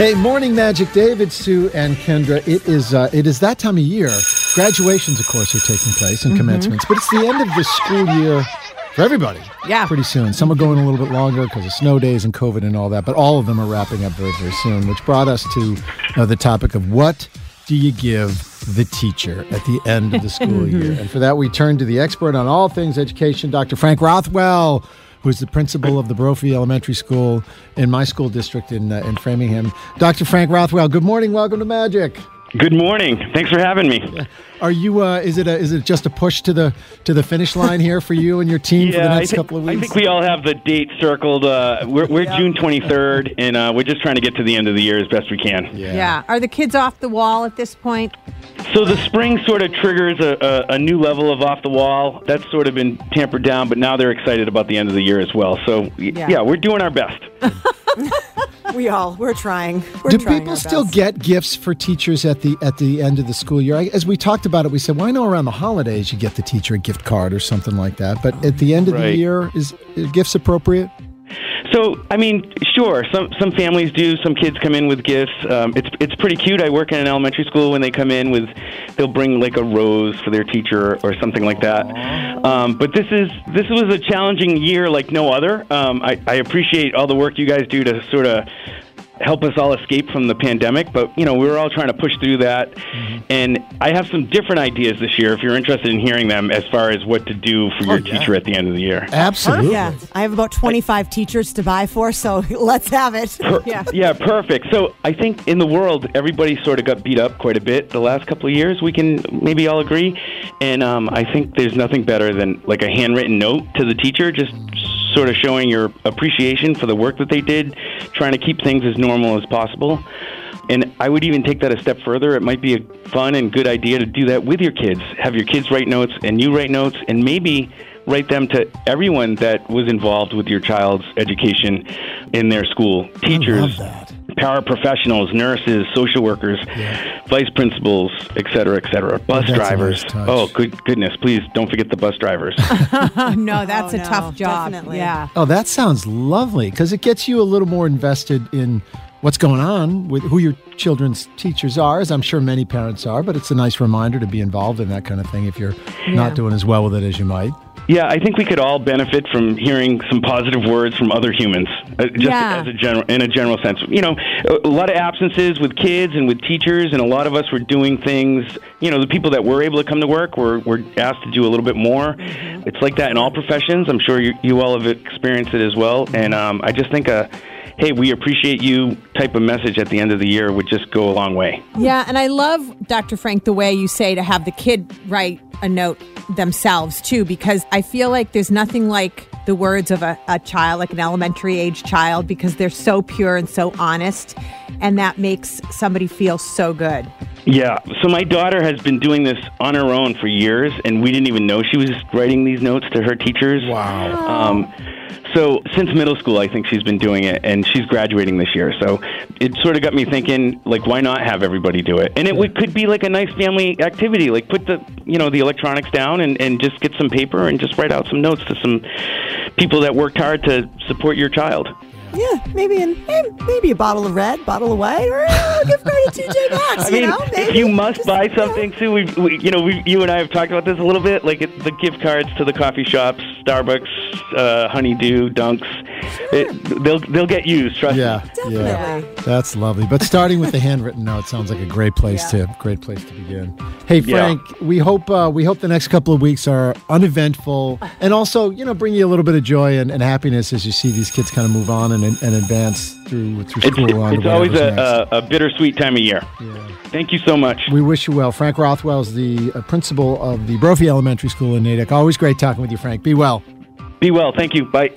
Hey, morning, Magic, David, Sue, and Kendra. It is uh, it is that time of year. Graduations, of course, are taking place and commencements, but it's the end of the school year for everybody. Yeah. pretty soon. Some are going a little bit longer because of snow days and COVID and all that, but all of them are wrapping up very very soon. Which brought us to uh, the topic of what do you give the teacher at the end of the school year? And for that, we turn to the expert on all things education, Dr. Frank Rothwell who's the principal of the Brophy Elementary School in my school district in uh, in Framingham. Dr. Frank Rothwell, good morning. Welcome to Magic. Good morning. Thanks for having me. Are you? Uh, is it? A, is it just a push to the to the finish line here for you and your team for the I next think, couple of weeks? I think we all have the date circled. Uh, we're we're June 23rd, and uh, we're just trying to get to the end of the year as best we can. Yeah. Are the kids off the wall at this point? So the spring sort of triggers a, a, a new level of off the wall. That's sort of been tampered down, but now they're excited about the end of the year as well. So y- Yeah. yeah, we're doing our best. We all we're trying. We're Do trying people still get gifts for teachers at the at the end of the school year? I, as we talked about it, we said, why not around the holidays you get the teacher a gift card or something like that? But at the end of the year, is, is gifts appropriate? So, I mean, sure. Some some families do. Some kids come in with gifts. Um, it's it's pretty cute. I work in an elementary school. When they come in with, they'll bring like a rose for their teacher or something like that. Um, but this is this was a challenging year like no other. Um, I, I appreciate all the work you guys do to sort of help us all escape from the pandemic. But you know, we were all trying to push through that. And I have some different ideas this year. If you're interested in hearing them, as far as what to do for your teacher at the end of the year. Absolutely. Yeah, I have about 25 teachers to buy for, so let's have it. Per- yeah. perfect. So I think in the world, everybody sort of got beat up quite a bit the last couple of years. We can maybe all agree, and um, I think there's nothing better than like a handwritten note to the teacher, just sort of showing your appreciation for the work that they did, trying to keep things as normal as possible. And I would even take that a step further. It might be a fun and good idea to do that with your kids. Have your kids write notes and you write notes and maybe write them to everyone that was involved with your child's education in their school. Teachers, that. paraprofessionals, nurses, social workers, vice principals, et cetera, et cetera. Oh, bus that's a drivers. nice oh, good goodness! Please don't forget the bus drivers. Oh, no, that's Oh, a no, tough job. definitely. Yeah. Oh, that sounds lovely because it gets you a little more invested in what's going on with who your children's teachers are, as I'm sure many parents are. But it's a nice reminder to be involved in that kind of thing if you're not doing as well with it as you might. Yeah, I think we could all benefit from hearing some positive words from other humans, uh, just Yeah. as a general, in a general sense. You know, a, a lot of absences with kids and with teachers, and a lot of us were doing things. You know, the people that were able to come to work were were asked to do a little bit more. It's like that in all professions. I'm sure you, you all have experienced it as well. And um, I just think a hey, we appreciate you type of message at the end of the year would just go a long way. Yeah, and I love Dr. Frank the way you say to have the kid write a note themselves too, because I feel like there's nothing like the words of a, a child, like an elementary age child, because they're so pure and so honest, and that makes somebody feel so good. Yeah. So my daughter has been doing this on her own for years, and we didn't even know she was writing these notes to her teachers. Wow. Um, so since middle school, I think she's been doing it, and she's graduating this year. So it sort of got me thinking, like, why not have everybody do it? And it would, could be like a nice family activity, like put the you know the electronics down and, and just get some paper and just write out some notes to some people that worked hard to support your child. Yeah, maybe in eh, maybe a bottle of red, bottle of white, or a gift card to TJ Maxx. I mean, you know, if maybe you must Just, buy you know. something, Sue, we, we, you know, we, you and I have talked about this a little bit, like it, the gift cards to the coffee shops, Starbucks, uh, Honeydew, Dunks. It, they'll they'll get used. Trust me. Yeah, yeah, Definitely. that's lovely. But starting with the handwritten note sounds like a great place to great place to begin. Hey Yeah. Frank, we hope uh, we hope the next couple of weeks are uneventful and also you know bring you a little bit of joy and, and happiness as you see these kids kind of move on and, and advance through through It's, school. to it's always a, a, a bittersweet time of year. Yeah. Thank you so much. We wish you well. Frank Rothwell is the uh, principal of the Brophy Elementary School in Natick. Always great talking with you, Frank. Be well. Be well. Thank you. Bye.